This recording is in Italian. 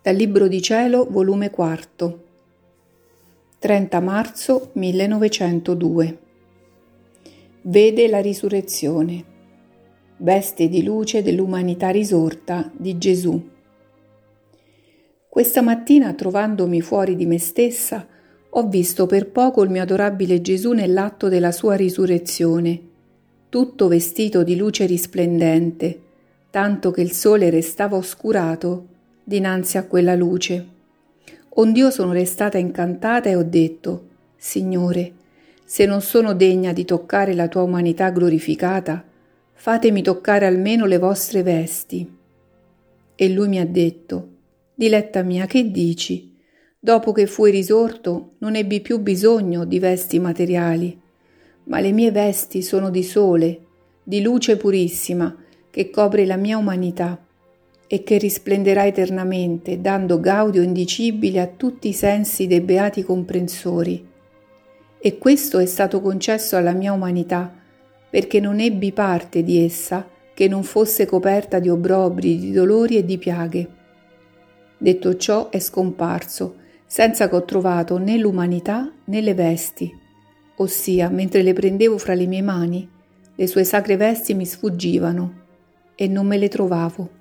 Dal Libro di Cielo, volume 4, 30 marzo 1902. Vede la risurrezione. Veste di luce dell'umanità risorta di Gesù. Questa mattina, trovandomi fuori di me stessa, ho visto per poco il mio adorabile Gesù nell'atto della sua risurrezione, tutto vestito di luce risplendente, tanto che il sole restava oscurato dinanzi a quella luce. Ond'io sono restata incantata e ho detto, Signore, se non sono degna di toccare la tua umanità glorificata, fatemi toccare almeno le vostre vesti. E lui mi ha detto, Diletta mia, che dici? Dopo che fui risorto, non ebbi più bisogno di vesti materiali, ma le mie vesti sono di sole, di luce purissima, che copre la mia umanità e che risplenderà eternamente, dando gaudio indicibile a tutti i sensi dei beati comprensori. E questo è stato concesso alla mia umanità, perché non ebbi parte di essa che non fosse coperta di obbrobri, di dolori e di piaghe. Detto ciò è scomparso, senza che ho trovato né l'umanità né le vesti, ossia, mentre le prendevo fra le mie mani, le sue sacre vesti mi sfuggivano e non me le trovavo.